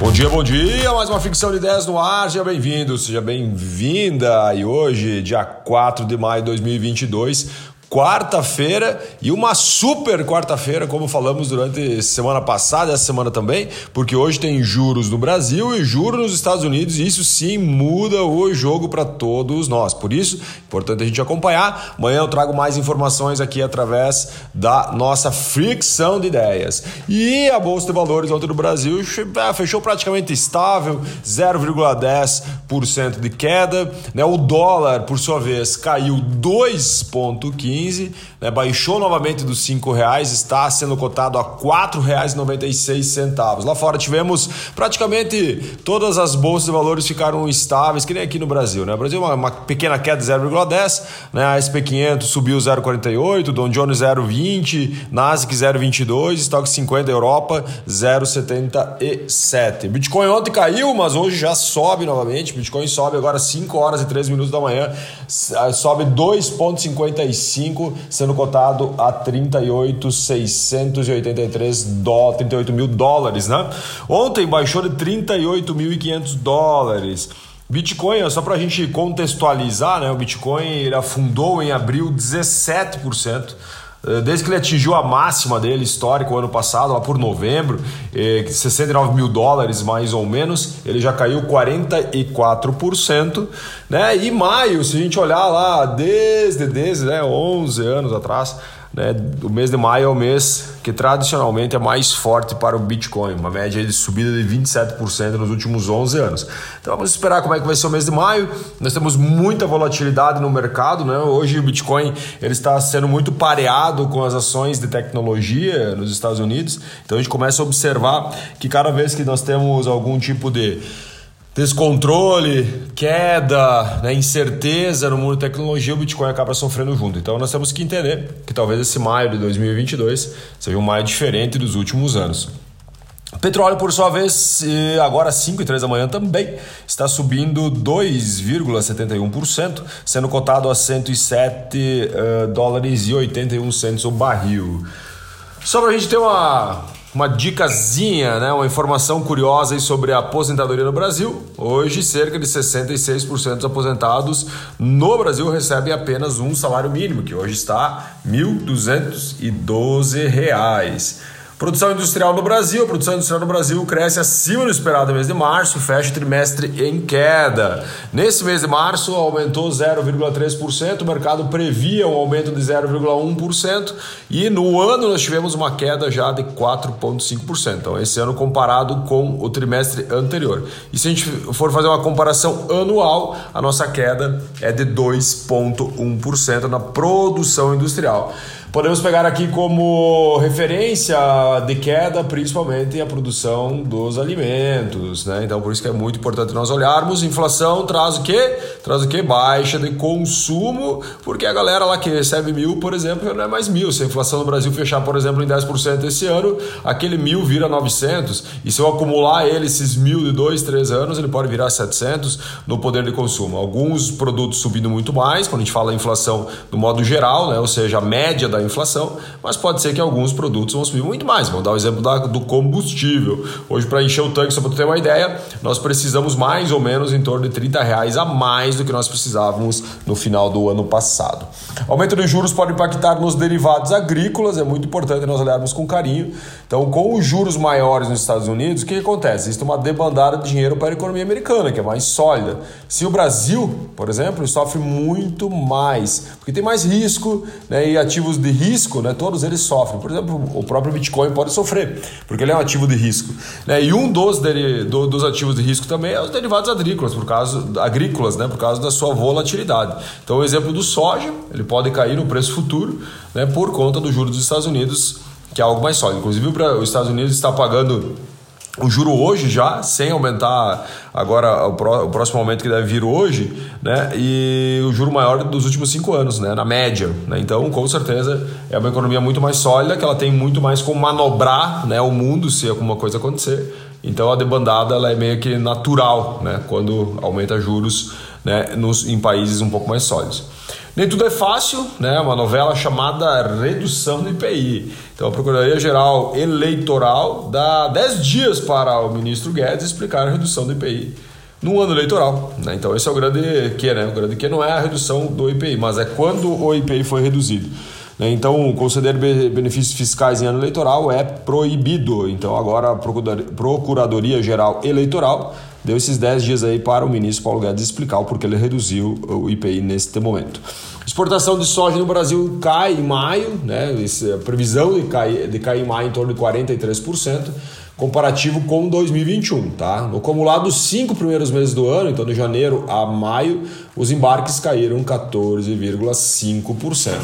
Bom dia, bom dia, mais uma ficção de ideias no ar, seja bem-vindo, seja bem-vinda. E hoje, dia 4 de maio de 2022, quarta-feira e uma super quarta-feira, como falamos durante semana passada, essa semana também, porque hoje tem juros no Brasil e juros nos Estados Unidos, e isso sim muda o jogo para todos nós. Por isso, importante a gente acompanhar. Amanhã eu trago mais informações aqui através da nossa fricção de ideias. E a bolsa de valores ontem Brasil é, fechou praticamente estável, 0,10% de queda, né? O dólar, por sua vez, caiu 2,15 15 né, baixou novamente dos R$ reais, está sendo cotado a R$ 4,96. Lá fora tivemos praticamente todas as bolsas de valores ficaram estáveis, que nem aqui no Brasil. Né? O Brasil uma, uma pequena queda de 0,10, né? a SP500 subiu 0,48, Dow Jones 0,20, Nasdaq 0,22, Stock 50 Europa 0,77. Bitcoin ontem caiu, mas hoje já sobe novamente. Bitcoin sobe agora 5 horas e 3 minutos da manhã, sobe 2,55 sendo cotado a 38.683 dólares, 38 mil dólares, né? Ontem baixou de 38.500 dólares. Bitcoin, só para a gente contextualizar, né? O Bitcoin ele afundou em abril 17%. Eh, desde que ele atingiu a máxima dele histórica o ano passado, lá por novembro, 69 eh, mil dólares mais ou menos, ele já caiu 44%. Né? E maio, se a gente olhar lá desde, desde né, 11 anos atrás, né? O mês de maio é o mês que tradicionalmente é mais forte para o Bitcoin, uma média de subida de 27% nos últimos 11 anos. Então vamos esperar como é que vai ser o mês de maio. Nós temos muita volatilidade no mercado, né? Hoje o Bitcoin ele está sendo muito pareado com as ações de tecnologia nos Estados Unidos. Então a gente começa a observar que cada vez que nós temos algum tipo de descontrole, queda, né, incerteza no mundo da tecnologia, o Bitcoin acaba sofrendo junto. Então nós temos que entender que talvez esse maio de 2022 seja um maio diferente dos últimos anos. Petróleo, por sua vez, agora às 5 e 3 da manhã também está subindo 2,71%, sendo cotado a 107 uh, dólares e 81 centos o barril. Só para a gente ter uma uma dicasinha, né, uma informação curiosa sobre a aposentadoria no Brasil. Hoje, cerca de 66% dos aposentados no Brasil recebem apenas um salário mínimo, que hoje está R$ 1.212. Produção industrial no Brasil. A produção industrial no Brasil cresce acima do esperado no mês de março, fecha o trimestre em queda. Nesse mês de março aumentou 0,3%, o mercado previa um aumento de 0,1% e no ano nós tivemos uma queda já de 4,5%. Então, esse ano comparado com o trimestre anterior. E se a gente for fazer uma comparação anual, a nossa queda é de 2,1% na produção industrial. Podemos pegar aqui como referência de queda, principalmente a produção dos alimentos, né? Então, por isso que é muito importante nós olharmos. Inflação traz o quê? Traz o quê? Baixa de consumo, porque a galera lá que recebe mil, por exemplo, não é mais mil. Se a inflação no Brasil fechar, por exemplo, em 10% esse ano, aquele mil vira 900. E se eu acumular ele, esses mil de dois, três anos, ele pode virar 700 no poder de consumo. Alguns produtos subindo muito mais, quando a gente fala inflação no modo geral, né? ou seja, a média da da inflação, mas pode ser que alguns produtos vão subir muito mais. Vamos dar o exemplo da, do combustível. Hoje, para encher o tanque, só para ter uma ideia, nós precisamos mais ou menos em torno de 30 reais a mais do que nós precisávamos no final do ano passado. Aumento de juros pode impactar nos derivados agrícolas, é muito importante nós olharmos com carinho. Então, com os juros maiores nos Estados Unidos, o que, que acontece? Existe uma debandada de dinheiro para a economia americana, que é mais sólida. Se o Brasil, por exemplo, sofre muito mais, porque tem mais risco né, e ativos de risco, né, todos eles sofrem. Por exemplo, o próprio Bitcoin pode sofrer, porque ele é um ativo de risco. Né, e um dos, do, dos ativos de risco também é os derivados agrícolas, por causa, agrícolas, né, por causa da sua volatilidade. Então, o exemplo do soja, ele pode cair no preço futuro né, por conta do juro dos Estados Unidos que é algo mais sólido. Inclusive, os Estados Unidos está pagando o juro hoje já, sem aumentar agora o, próximo aumento que deve vir hoje, né? E o juro maior dos últimos cinco anos, né? Na média. Né? Então, com certeza, é uma economia muito mais sólida, que ela tem muito mais como manobrar né, o mundo se alguma coisa acontecer. Então a debandada ela é meio que natural, né? Quando aumenta juros né? Nos, em países um pouco mais sólidos. Nem tudo é fácil, né? Uma novela chamada Redução do IPI. Então a Procuradoria-Geral Eleitoral dá 10 dias para o ministro Guedes explicar a redução do IPI no ano eleitoral. Né? Então esse é o grande que, né? O grande que não é a redução do IPI, mas é quando o IPI foi reduzido. Né? Então, conceder benefícios fiscais em ano eleitoral é proibido. Então, agora a Procuradoria Geral Eleitoral deu esses 10 dias aí para o ministro Paulo Guedes explicar o porquê ele reduziu o IPI neste momento. Exportação de soja no Brasil cai em maio, né? a previsão de cair, de cair em maio em torno de 43%, comparativo com 2021. Tá? No acumulado dos cinco primeiros meses do ano, então de janeiro a maio, os embarques caíram 14,5%.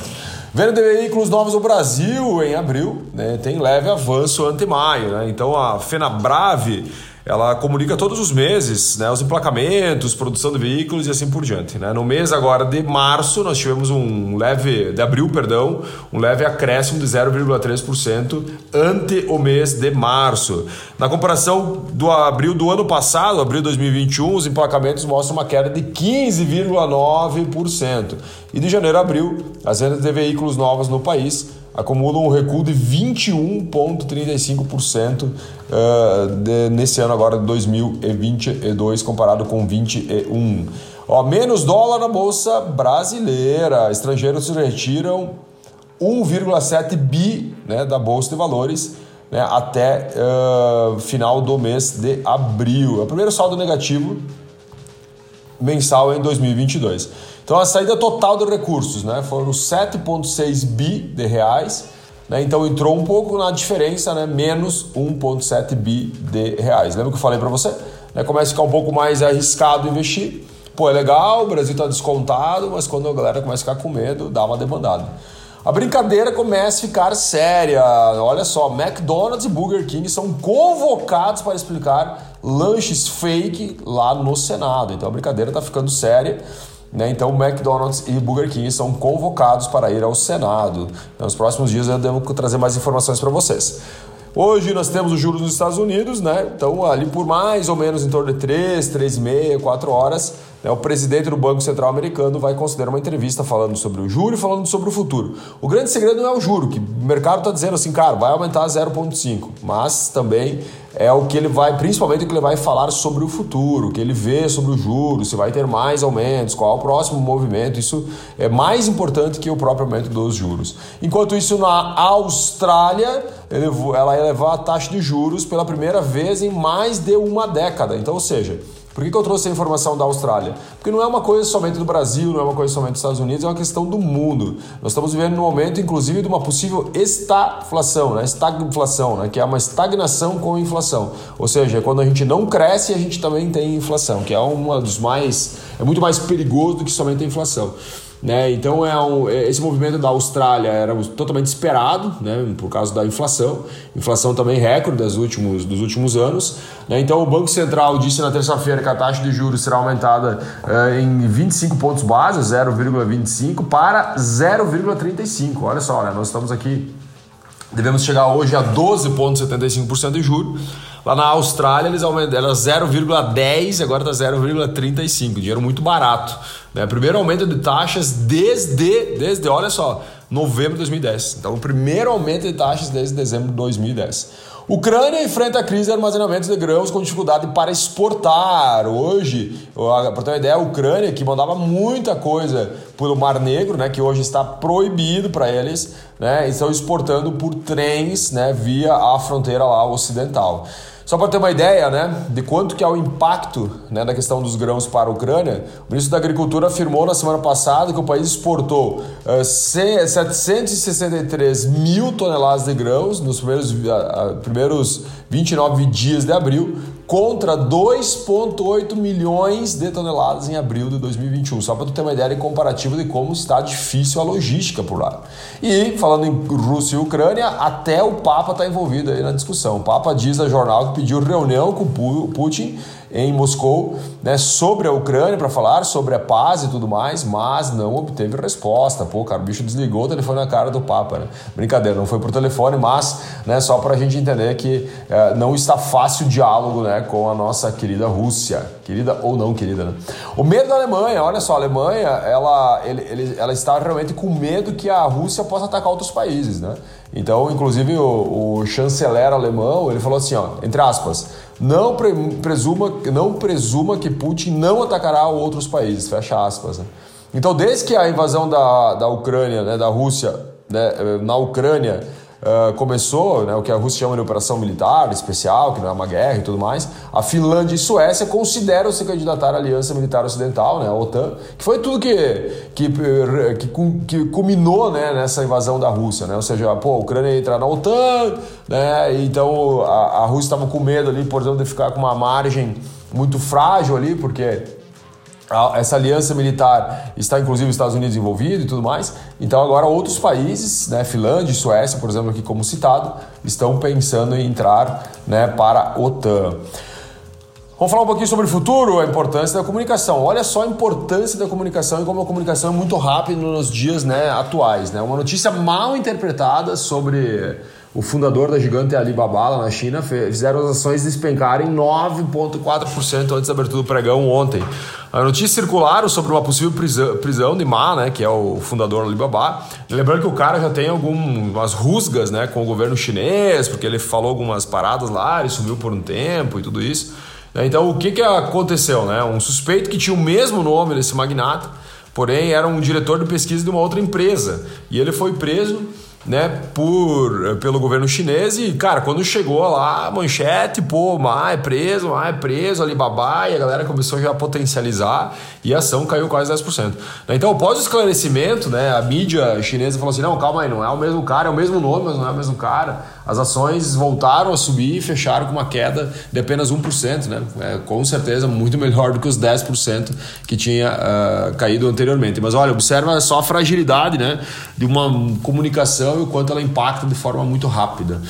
Venda de veículos novos no Brasil em abril né, tem leve avanço ante maio. Né? Então a FenaBrave ela comunica todos os meses né, os emplacamentos, produção de veículos e assim por diante. Né? No mês agora de março, nós tivemos um leve, de abril, perdão, um leve acréscimo de 0,3% ante o mês de março. Na comparação do abril do ano passado, abril de 2021, os emplacamentos mostram uma queda de 15,9%. E de janeiro a abril, as vendas de veículos novos no país acumulam um recuo de 21,35% uh, nesse ano agora de 2022 comparado com 21. Ó, menos dólar na bolsa brasileira. Estrangeiros se retiram 1,7 bi né, da bolsa de valores né, até uh, final do mês de abril. É o primeiro saldo negativo mensal em 2022. Então a saída total de recursos né, foram 7,6 bi de reais. Né, então entrou um pouco na diferença, né, menos 1,7 bi de reais. Lembra que eu falei para você? Né, começa a ficar um pouco mais arriscado investir. Pô, é legal, o Brasil está descontado, mas quando a galera começa a ficar com medo, dá uma demandada. A brincadeira começa a ficar séria. Olha só, McDonald's e Burger King são convocados para explicar lanches fake lá no Senado. Então a brincadeira está ficando séria. Né? Então, McDonald's e Burger King são convocados para ir ao Senado. Nos próximos dias eu devo trazer mais informações para vocês. Hoje nós temos os juros nos Estados Unidos, né? Então, ali por mais ou menos em torno de 3, 3,5, 4 horas, o presidente do Banco Central americano vai considerar uma entrevista falando sobre o juro e falando sobre o futuro. O grande segredo não é o juro, que o mercado está dizendo assim, cara, vai aumentar 0,5, mas também é o que ele vai, principalmente o que ele vai falar sobre o futuro, o que ele vê sobre o juro, se vai ter mais aumentos, qual é o próximo movimento. Isso é mais importante que o próprio aumento dos juros. Enquanto isso, na Austrália, ela levar a taxa de juros pela primeira vez em mais de uma década. Então, ou seja, por que, que, eu trouxe a informação da Austrália? Porque não é uma coisa somente do Brasil, não é uma coisa somente dos Estados Unidos, é uma questão do mundo. Nós estamos vivendo um momento, inclusive, de uma possível estagflação, né? estagflação, né? que é uma estagnação com inflação. Ou seja, quando a gente não cresce, a gente também tem inflação, que é uma dos mais. é muito mais perigoso do que somente a inflação. Né? Então é um, é, esse movimento da Austrália era totalmente esperado, né? por causa da inflação, inflação também recorde dos últimos, dos últimos anos. Né? Então o Banco Central disse na terça-feira que a taxa de juros será aumentada uh, em 25 pontos base, 0,25 para 0,35. Olha só, né? nós estamos aqui, devemos chegar hoje a 12,75% de juros. Lá na Austrália eles aumentaram, era 0,10, agora está 0,35, dinheiro muito barato. Né? Primeiro aumento de taxas desde, desde, olha só, novembro de 2010. Então, o primeiro aumento de taxas desde dezembro de 2010. Ucrânia enfrenta a crise de armazenamento de grãos com dificuldade para exportar. Hoje, para ter uma ideia, a Ucrânia, que mandava muita coisa pelo Mar Negro, né, que hoje está proibido para eles, né, estão exportando por trens né, via a fronteira lá ocidental. Só para ter uma ideia né, de quanto que é o impacto né, da questão dos grãos para a Ucrânia, o ministro da Agricultura afirmou na semana passada que o país exportou uh, 763 mil toneladas de grãos nos primeiros, uh, primeiros 29 dias de abril, contra 2,8 milhões de toneladas em abril de 2021. Só para tu ter uma ideia em comparativo de como está difícil a logística por lá. E falando em Rússia e Ucrânia, até o Papa está envolvido aí na discussão. O Papa diz a jornal que pediu reunião com Putin em Moscou né, sobre a Ucrânia para falar sobre a paz e tudo mais, mas não obteve resposta. Pô, cara, o bicho desligou o telefone na cara do Papa. Né? Brincadeira, não foi por telefone, mas né, só para a gente entender que é, não está fácil o diálogo né, com a nossa querida Rússia. Querida ou não querida, né? O medo da Alemanha, olha só, a Alemanha ela, ele, ele, ela está realmente com medo que a Rússia possa atacar outros países, né? Então, inclusive, o, o chanceler alemão ele falou assim, ó, entre aspas, não pre, presuma, não presuma que Putin não atacará outros países, fecha aspas. Né? Então, desde que a invasão da, da Ucrânia, né, da Rússia, né, na Ucrânia uh, começou, né, o que a Rússia chama de operação militar especial, que não é uma guerra e tudo mais, a Finlândia e Suécia consideram se candidatar à Aliança Militar Ocidental, né, a OTAN, que foi tudo que, que, que, que culminou né, nessa invasão da Rússia. Né, ou seja, pô, a Ucrânia ia entrar na OTAN, né, então a, a Rússia estava com medo ali, por exemplo, de ficar com uma margem muito frágil ali, porque essa aliança militar está inclusive os Estados Unidos envolvido e tudo mais. Então agora outros países, né, Finlândia e Suécia, por exemplo, aqui como citado, estão pensando em entrar né, para a OTAN. Vamos falar um pouquinho sobre o futuro, a importância da comunicação. Olha só a importância da comunicação e como a comunicação é muito rápida nos dias né, atuais. Né? Uma notícia mal interpretada sobre o fundador da gigante Alibaba lá na China, fizeram as ações despencarem 9,4% antes da abertura do pregão ontem. A notícia circularam sobre uma possível prisão, prisão de Ma, né, que é o fundador do Alibaba. Lembrando que o cara já tem algumas rusgas né, com o governo chinês, porque ele falou algumas paradas lá, ele sumiu por um tempo e tudo isso. Então, o que, que aconteceu? Né? Um suspeito que tinha o mesmo nome desse magnata, porém era um diretor de pesquisa de uma outra empresa. E ele foi preso né, por, pelo governo chinês e, cara, quando chegou lá, manchete, pô, Ma é preso, Ma é preso, Alibaba, e a galera começou já a potencializar e a ação caiu quase 10%. Então, após o esclarecimento, né, a mídia chinesa falou assim, não, calma aí, não é o mesmo cara, é o mesmo nome, mas não é o mesmo cara. As ações voltaram a subir e fecharam com uma queda de apenas 1%, né, é, com certeza muito melhor do que os 10% que tinha uh, caído anteriormente. Mas olha, observa só a fragilidade, né, de uma comunicação educação e o quanto ela impacta de forma muito rápida.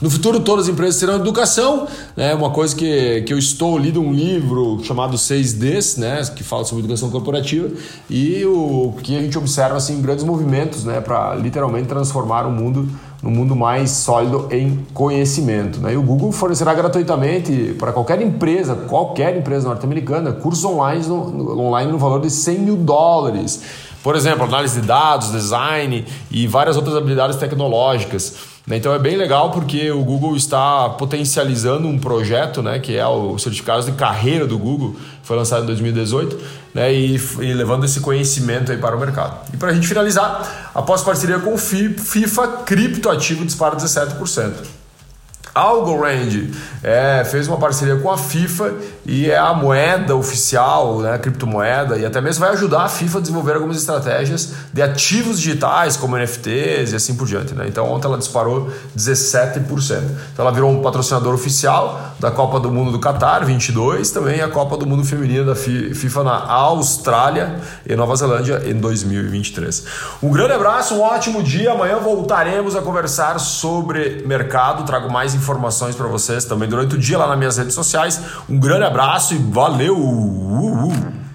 No futuro, todas as empresas terão educação, né? Uma coisa que, que eu estou lendo um livro chamado 6Ds, né? Que fala sobre educação corporativa e o que a gente observa assim grandes movimentos, né? Para literalmente transformar o mundo no mundo mais sólido em conhecimento. Né? E o Google fornecerá gratuitamente para qualquer empresa, qualquer empresa norte-americana, cursos online no, online no valor de 100 mil dólares. Por exemplo, análise de dados, design e várias outras habilidades tecnológicas. Né? Então é bem legal porque o Google está potencializando um projeto, né, que é o certificado de carreira do Google, foi lançado em 2018, né, e, e levando esse conhecimento aí para o mercado. E para a gente finalizar, após parceria com o FIFA, criptoativo dispara 17%. Algorand é, fez uma parceria com a FIFA e é a moeda oficial, né, a criptomoeda, e até mesmo vai ajudar a FIFA a desenvolver algumas estratégias de ativos digitais, como NFTs e assim por diante. Né? Então ontem ela disparou 17%. Então ela virou um patrocinador oficial da Copa do Mundo do Qatar 22, também a Copa do Mundo Feminina da FIFA na Austrália e Nova Zelândia em 2023. Um grande abraço, um ótimo dia. Amanhã voltaremos a conversar sobre mercado, trago mais informações para vocês também durante o dia lá nas minhas redes sociais. Um grande abraço e valeu! Uh, uh.